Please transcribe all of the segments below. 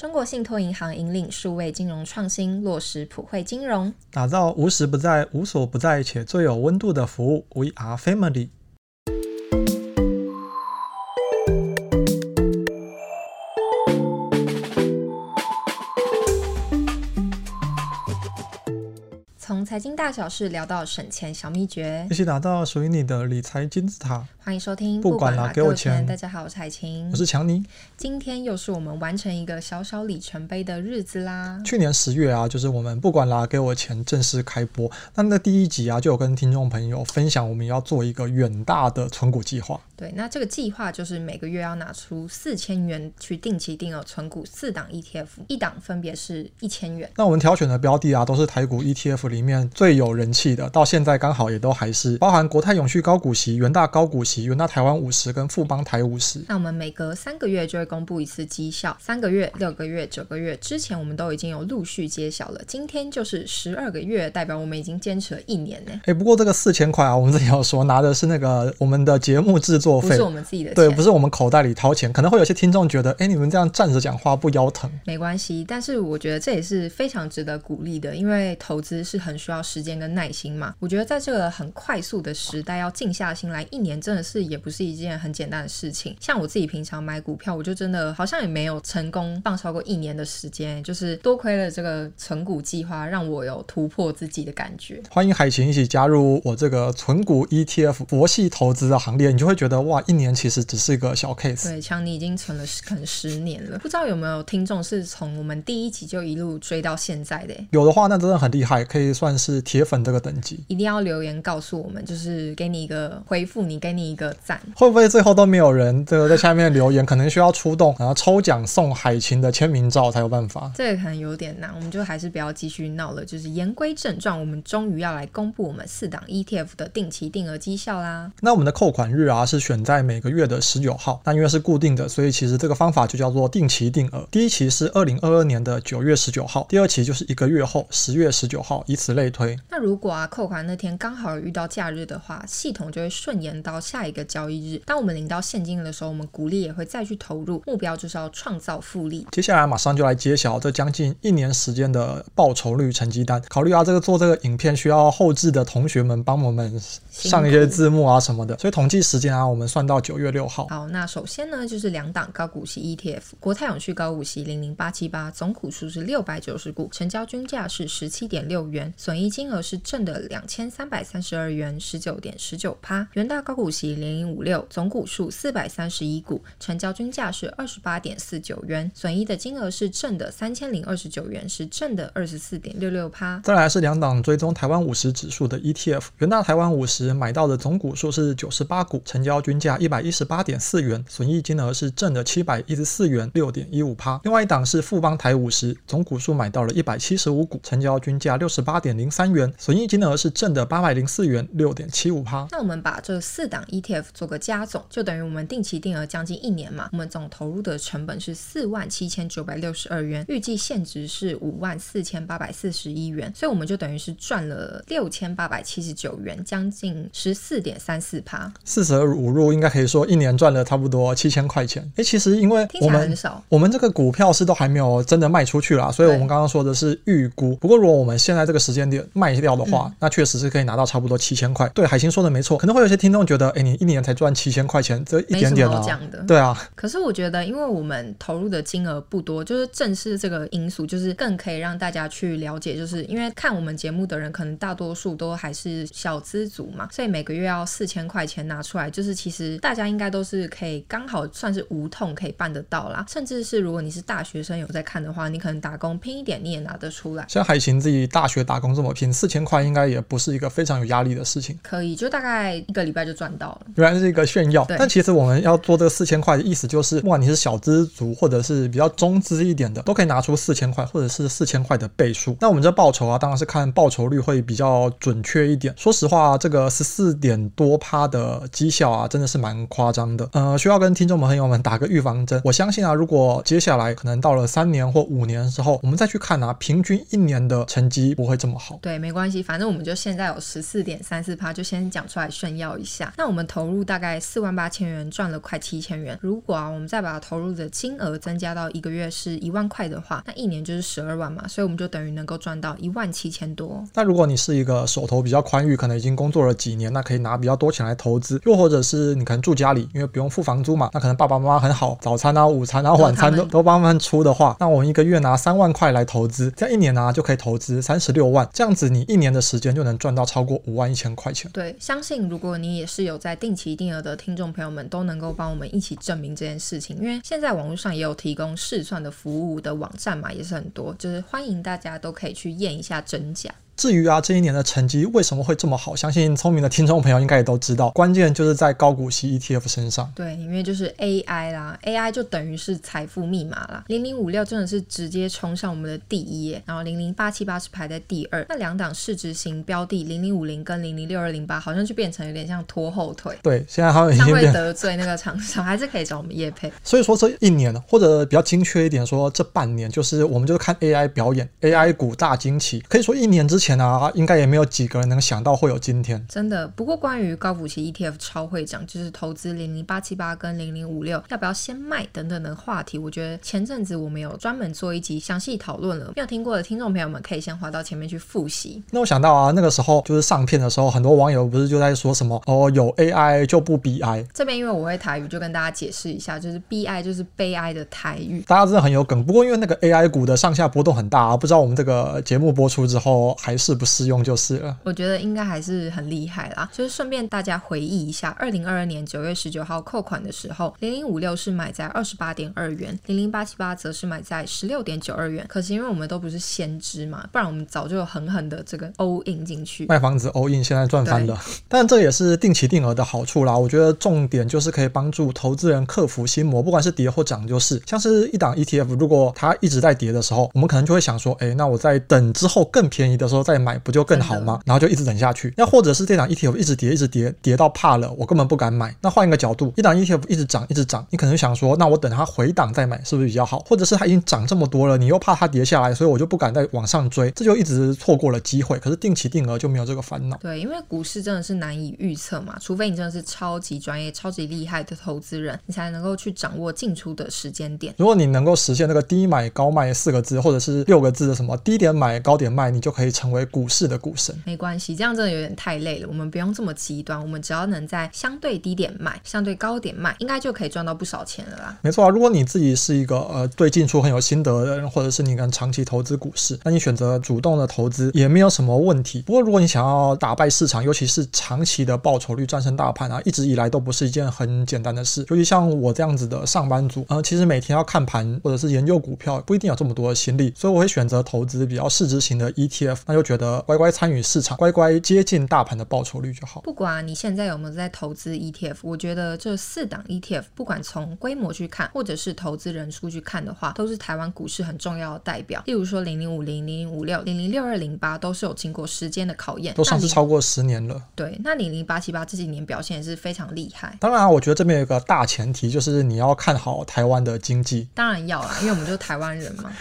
中国信托银行引领数位金融创新，落实普惠金融，打造无时不在、无所不在且最有温度的服务。We are family。从财经大小事聊到省钱小秘诀，一起打造属于你的理财金字塔。欢迎收听，不管啦，给我钱。大家好，我是海晴，我是强尼。今天又是我们完成一个小小里程碑的日子啦。去年十月啊，就是我们不管啦，给我钱正式开播。那那第一集啊，就有跟听众朋友分享，我们要做一个远大的存股计划。对，那这个计划就是每个月要拿出四千元去定期定额存股四档 ETF，一档分别是一千元。那我们挑选的标的啊，都是台股 ETF 里面最有人气的，到现在刚好也都还是包含国泰永续高股息、元大高股息。元大台湾五十跟富邦台五十，那我们每隔三个月就会公布一次绩效，三个月、六个月、九个月之前我们都已经有陆续揭晓了。今天就是十二个月，代表我们已经坚持了一年呢。哎，不过这个四千块啊，我们自己要说拿的是那个我们的节目制作费，不是我们自己的钱，对，不是我们口袋里掏钱。可能会有些听众觉得，哎，你们这样站着讲话不腰疼？没关系，但是我觉得这也是非常值得鼓励的，因为投资是很需要时间跟耐心嘛。我觉得在这个很快速的时代，要静下心来，一年真的是也不是一件。很简单的事情，像我自己平常买股票，我就真的好像也没有成功放超过一年的时间，就是多亏了这个存股计划，让我有突破自己的感觉。欢迎海琴一起加入我这个存股 ETF 佛系投资的行列，你就会觉得哇，一年其实只是一个小 case。对，强你已经存了可能十年了，不知道有没有听众是从我们第一集就一路追到现在的？有的话，那真的很厉害，可以算是铁粉这个等级。一定要留言告诉我们，就是给你一个回复，你给你一个赞。会不会最后都没有人这个在下面留言？可能需要出动，然后抽奖送海琴的签名照才有办法。这个可能有点难，我们就还是不要继续闹了。就是言归正传，我们终于要来公布我们四档 ETF 的定期定额绩效啦。那我们的扣款日啊是选在每个月的十九号，那因为是固定的，所以其实这个方法就叫做定期定额。第一期是二零二二年的九月十九号，第二期就是一个月后十月十九号，以此类推。那如果啊扣款那天刚好遇到假日的话，系统就会顺延到下一个交易日。当我们领到现金的时候，我们股利也会再去投入，目标就是要创造复利。接下来马上就来揭晓这将近一年时间的报酬率成绩单。考虑啊，这个做这个影片需要后置的同学们帮我们上一些字幕啊什么的，所以统计时间啊，我们算到九月六号。好，那首先呢就是两档高股息 ETF，国泰永续高股息零零八七八，总股数是六百九十股，成交均价是十七点六元，损益金额是正的两千三百三十二元，十九点十九趴。元大高股息零零五六，总股数四百三十一股，成交均价是二十八点四九元，损益的金额是正的三千零二十九元，是正的二十四点六六趴。再来是两档追踪台湾五十指数的 ETF，元大台湾五十买到的总股数是九十八股，成交均价一百一十八点四元，损益金额是正的七百一十四元，六点一五趴。另外一档是富邦台五十，总股数买到了一百七十五股，成交均价六十八点零三元，损益金额是正的八百零四元，六点七五趴。那我们把这四档 ETF 做个加总，就等于我们定期定额将近一年嘛，我们总投入的成本是四万七千九百六十二元，预计现值是五万四千八百四十一元，所以我们就等于是赚了六千八百七十九元，将近十四点三四趴。四舍五入应该可以说一年赚了差不多七千块钱。哎，其实因为我们很少，我们这个股票是都还没有真的卖出去啦，所以我们刚刚说的是预估。不过如果我们现在这个时间点卖掉的话，嗯、那确实是可以拿到差不多七千块。对，海星说的没错，可能会有些听众觉得，哎，你一年才赚七千块钱，这一点点啊。对啊。可是我觉得，因为我们投入的金额不多，就是正是这个因素，就是更可以让大家去了解，就是因为看我们节目的人，可能大多数都还是小资族嘛，所以每个月要四千块钱拿出来，就是其实大家应该都是可以刚好算是无痛可以办得到啦。甚至是如果你是大学生有在看的话，你可能打工拼一点你也拿得出来。像海琴自己大学打工这么拼，四千块应该也不是一个非常有压力的事情。可以，就大概一个礼拜就赚到了。原来是一个炫耀，但其实我们要做这个四千块的意思就是，不管你是小资族或者是比较中资一点的，都可以拿出四千块或者是四千块的倍数。那我们这报酬啊，当然是看报酬率会比较准确一点。说实话，这个十四点多趴的绩效啊，真的是蛮夸张的。呃，需要跟听众朋友们打个预防针。我相信啊，如果接下来可能到了三年或五年之后，我们再去看啊，平均一年的成绩不会这么好。对，没关系，反正我们就现在有十四点三四趴，就先讲出来炫耀一下。那我们们投入大概四万八千元，赚了快七千元。如果啊，我们再把投入的金额增加到一个月是一万块的话，那一年就是十二万嘛，所以我们就等于能够赚到一万七千多。那如果你是一个手头比较宽裕，可能已经工作了几年，那可以拿比较多钱来投资，又或者是你可能住家里，因为不用付房租嘛，那可能爸爸妈妈很好，早餐啊、午餐啊、晚餐都都帮他们出的话，那我们一个月拿三万块来投资，这样一年呢、啊、就可以投资三十六万，这样子你一年的时间就能赚到超过五万一千块钱。对，相信如果你也是有在定期定额的听众朋友们，都能够帮我们一起证明这件事情，因为现在网络上也有提供试算的服务的网站嘛，也是很多，就是欢迎大家都可以去验一下真假。至于啊，这一年的成绩为什么会这么好？相信聪明的听众朋友应该也都知道，关键就是在高股息 ETF 身上。对，因为就是 AI 啦，AI 就等于是财富密码啦。零零五六真的是直接冲上我们的第一耶，然后零零八七八是排在第二。那两档市值型标的零零五零跟零零六二零八，好像就变成有点像拖后腿。对，现在好像已经会得罪那个厂商，还是可以找我们业配。所以说这一年，或者比较精确一点说，这半年就是我们就是看 AI 表演，AI 股大惊奇。可以说一年之前啊，应该也。也没有几个人能想到会有今天，真的。不过关于高股息 ETF 超会涨，就是投资零零八七八跟零零五六要不要先卖等等的话题，我觉得前阵子我们有专门做一集详细讨论了，没有听过的听众朋友们可以先滑到前面去复习。那我想到啊，那个时候就是上片的时候，很多网友不是就在说什么哦，有 AI 就不 BI。这边因为我会台语，就跟大家解释一下，就是 BI 就是悲哀的台语。大家真的很有梗。不过因为那个 AI 股的上下波动很大啊，不知道我们这个节目播出之后还适不适用就是了。我觉得。应该还是很厉害啦，就是顺便大家回忆一下，二零二二年九月十九号扣款的时候，零零五六是买在二十八点二元，零零八七八则是买在十六点九二元。可是因为我们都不是先知嘛，不然我们早就有狠狠的这个 all in 进去卖房子 all in，现在赚翻了。但这也是定期定额的好处啦。我觉得重点就是可以帮助投资人克服心魔，不管是跌或涨，就是像是一档 ETF，如果它一直在跌的时候，我们可能就会想说，哎，那我在等之后更便宜的时候再买，不就更好吗？然后就一直。等下去，那或者是这档 ETF 一直跌，一直跌，跌到怕了，我根本不敢买。那换一个角度，一档 ETF 一直涨，一直涨，你可能想说，那我等它回档再买，是不是比较好？或者是它已经涨这么多了，你又怕它跌下来，所以我就不敢再往上追，这就一直错过了机会。可是定期定额就没有这个烦恼。对，因为股市真的是难以预测嘛，除非你真的是超级专业、超级厉害的投资人，你才能够去掌握进出的时间点。如果你能够实现那个低买高卖四个字，或者是六个字的什么低点买高点卖，你就可以成为股市的股神。没关系，这样真的有点太。累了，我们不用这么极端，我们只要能在相对低点卖，相对高点卖，应该就可以赚到不少钱了啦。没错啊，如果你自己是一个呃对进出很有心得的人，或者是你能长期投资股市，那你选择主动的投资也没有什么问题。不过如果你想要打败市场，尤其是长期的报酬率战胜大盘啊，一直以来都不是一件很简单的事。尤其像我这样子的上班族，呃，其实每天要看盘或者是研究股票，不一定有这么多的心力，所以我会选择投资比较市值型的 ETF，那就觉得乖乖参与市场，乖乖接近大盘。的报酬率就好。不管你现在有没有在投资 ETF，我觉得这四档 ETF，不管从规模去看，或者是投资人数去看的话，都是台湾股市很重要的代表。例如说零零五零、零零五六、零零六二零八，都是有经过时间的考验，都上市超过十年了。对，那零零八七八这几年表现也是非常厉害。当然，我觉得这边有一个大前提，就是你要看好台湾的经济。当然要啦，因为我们就是台湾人嘛。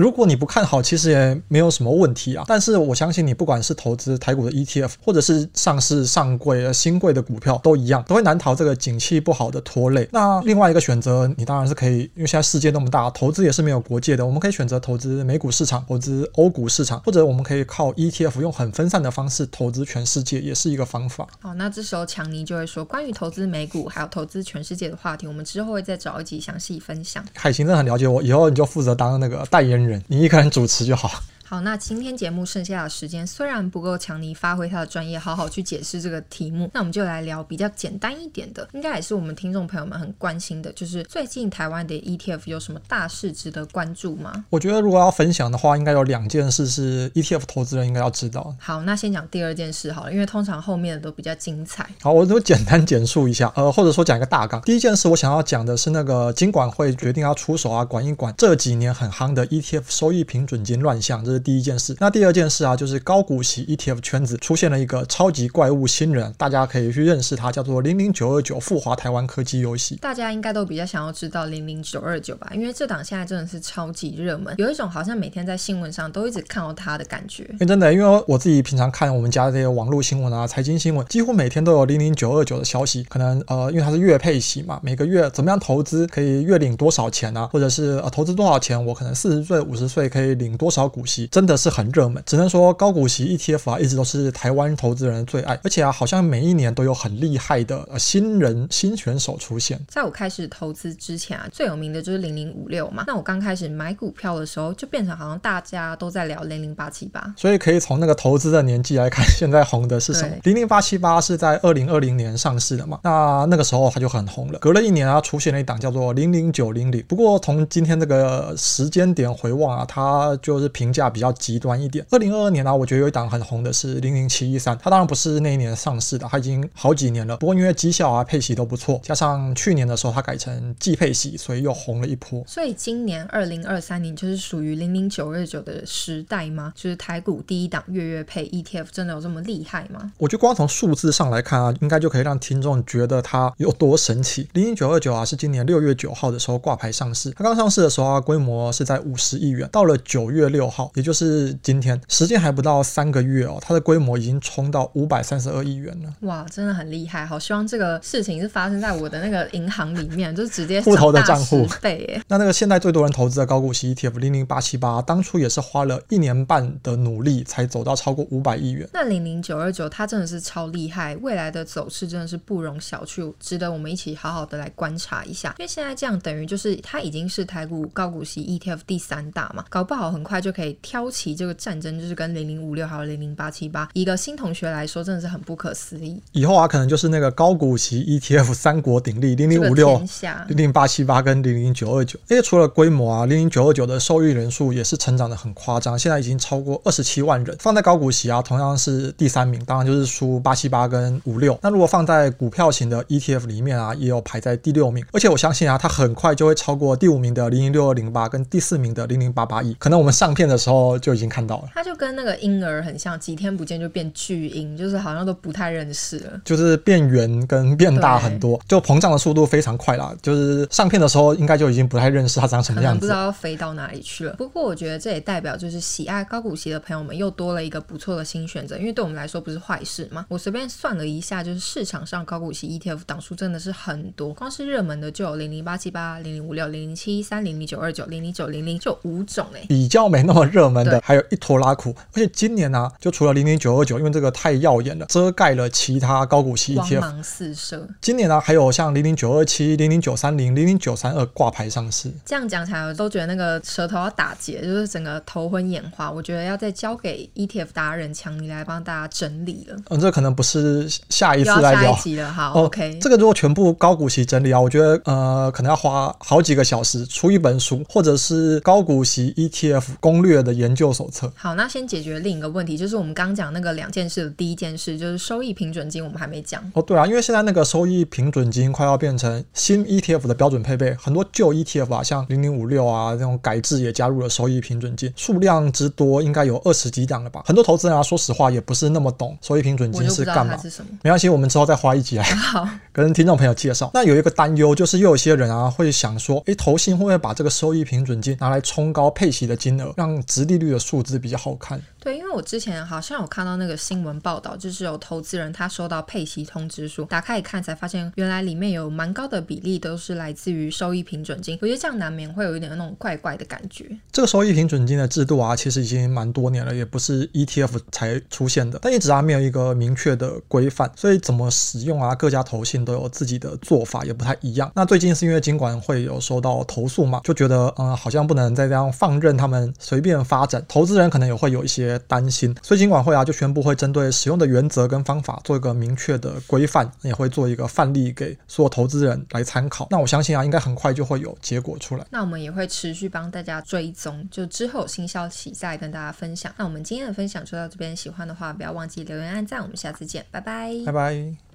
如果你不看好，其实也没有什么问题啊。但是我相信你，不管是投资台股的 ETF，或者是上市上柜、新贵的股票，都一样，都会难逃这个景气不好的拖累。那另外一个选择，你当然是可以，因为现在世界那么大，投资也是没有国界的。我们可以选择投资美股市场，投资欧股市场，或者我们可以靠 ETF 用很分散的方式投资全世界，也是一个方法。好，那这时候强尼就会说，关于投资美股还有投资全世界的话题，我们之后会再找一集详细分享。海晴真的很了解我，以后你就负责当那个代言人，你一个人主持就好。好，那今天节目剩下的时间虽然不够强尼发挥他的专业，好好去解释这个题目，那我们就来聊比较简单一点的，应该也是我们听众朋友们很关心的，就是最近台湾的 ETF 有什么大事值得关注吗？我觉得如果要分享的话，应该有两件事是 ETF 投资人应该要知道。好，那先讲第二件事好了，因为通常后面的都比较精彩。好，我就简单简述一下，呃，或者说讲一个大纲。第一件事我想要讲的是那个金管会决定要出手啊，管一管这几年很夯的 ETF 收益平准金乱象，这是是第一件事。那第二件事啊，就是高股息 ETF 圈子出现了一个超级怪物新人，大家可以去认识他，叫做零零九二九富华台湾科技游戏。大家应该都比较想要知道零零九二九吧，因为这档现在真的是超级热门，有一种好像每天在新闻上都一直看到它的感觉。欸、真的，因为我自己平常看我们家的这些网络新闻啊、财经新闻，几乎每天都有零零九二九的消息。可能呃，因为它是月配息嘛，每个月怎么样投资可以月领多少钱啊，或者是呃投资多少钱，我可能四十岁、五十岁可以领多少股息，真的是很热门。只能说高股息 ETF 啊，一直都是台湾投资人的最爱，而且啊，好像每一年都有很厉害的呃新人新选手出现。在我开始投资之前啊，最有名的就是零零五六嘛。那我刚开始买股票的时候，就变成好像大家都在聊零零八七八。所以可以从那个投资的年纪来看，现在红的是什么？零零八七八是在二零二零年上市的嘛？那那个时候它就很红了。隔了一年啊，出现了一档叫做零零九零零。不过从今天这个时间点回望啊，它就是评价比较极端一点。二零二二年啊，我觉得有一档很红的是零零七一三，它当然不是那一年上市的，它已经好几年了。不过因为绩效啊、配息都不错，加上去年的时候它改成季配息，所以又红了一波。所以今年二零二三年就是属于零零九二九的时代吗？就是台股第一档月月配 ETF 真的有这么厉害吗？我觉得光从数字上来看啊，应该就可以让听众觉得它有多神奇。零零九二九啊，是今年六月九号的时候挂牌上市。它刚上市的时候啊，规模是在五十亿元。到了九月六号，也就是今天，时间还不到三个月哦，它的规模已经冲到五百三十二亿元了。哇，真的很厉害！好希望这个事情是发生在我的那个银行里面，就是直接户头的账户。对，那那个现在最多人投资的高股息 ETF 零零八七八，当初也是花了一年半的努力才走到超过五百亿元。那零零九二九它真的是超厉害，未来的走势真的是不容小觑，值得我们一起好好的来观察一下。因为现在这样等于就是它已经是台股高股息 ETF 第三大嘛，搞不好很快就可以挑起这个战争，就是跟零零五六还有零零八七八。一个新同学来说，真的是很不可思议。以后啊，可能就是那个高股息 ETF 三国鼎立，零零五六、零零八七八跟零零九二九。因为除了规模啊，零零九二九的受益人数也是成长的很夸张，现在已经超过二十七万人。放在高股息啊，同样是第三名，当然就是输八七八跟五六。那如果放在股票型的 ETF 里面啊，也有排在第六名。而且我相信啊，它很快就会超过第五名的零零六二零八跟第四名的零零八八一。可能我们上片的时候就已经看到了。它就跟那个婴儿很像，几天不见就变巨婴，就是好像都不太认识了。就是变圆跟变大很多，就膨胀的速度非常快啦。就是上片的时候应该就已经不太认识它长什么样子，不知道要飞到哪里去了。不过我觉得这也代表就是喜爱高股息的朋友们又多了一个不错的新选择，因为对我们来说不是坏事嘛。我随便算了一下，就是市场上高股息 ETF 档数真的是很多，光是热门的就有零零八七八、零零五六、零零七一三、零零九二九、零零九零零，就五种哎。比较没那么热门的还有一拖拉库，而且今年呢、啊，就除了零零九二九，因为这个太耀眼了，遮盖了其他高股息 ETF，光芒四射。今年呢、啊，还有像零零九二七、零零九三零、零零九三二挂牌上市。这样讲起来，我都觉得那个舌头要打结，就是整个头昏眼花。我觉得要再交给 ETF 达人强尼来帮大家整理了。嗯，这可能不是下一次来聊。下一集了，好、哦、OK。这个如果全部高股息整理啊，我觉得呃，可能要花好几个小时出一本书，或者是高股息 ETF 攻略的研究手册。好，那先解决另一个问题，就是我们刚讲那个两件事的第一件事，就是收益平准金，我们还没讲。哦，对啊，因为现在那个收益平准金快要变成新 ETF 的标准配备，很多旧 ETF 啊，像零零五六啊这种改制也加入了收益平准金，数量之多应该有二十几档了吧？很多投资人啊，说实话也不是那么懂收益平准金是干嘛。是什么？没关系，我们之后再花一集来 跟听众朋友介绍。那有一个担忧，就是又有些人啊会想说，诶，投信会不会把这个收益平准金拿来冲高配息的金额，让殖利率的数字比较好看？对，因为我之前好像有看到那个新闻报道，就是有投资人他收到配息通知书，打开一看才发现，原来里面有蛮高的比例都是来自于收益平准金。我觉得这样难免会有一点那种怪怪的感觉。这个收益平准金的制度啊，其实已经蛮多年了，也不是 ETF 才出现的，但一直啊没有一个明确的规范，所以怎么使用啊，各家投信都有自己的做法，也不太一样。那最近是因为金管会有收到投诉嘛，就觉得嗯，好像不能再这样放任他们随便发展，投资人可能也会有一些。担心，所以金管会啊就宣布会针对使用的原则跟方法做一个明确的规范，也会做一个范例给所有投资人来参考。那我相信啊，应该很快就会有结果出来。那我们也会持续帮大家追踪，就之后新消息再跟大家分享。那我们今天的分享就到这边，喜欢的话不要忘记留言按赞，我们下次见，拜拜，拜拜。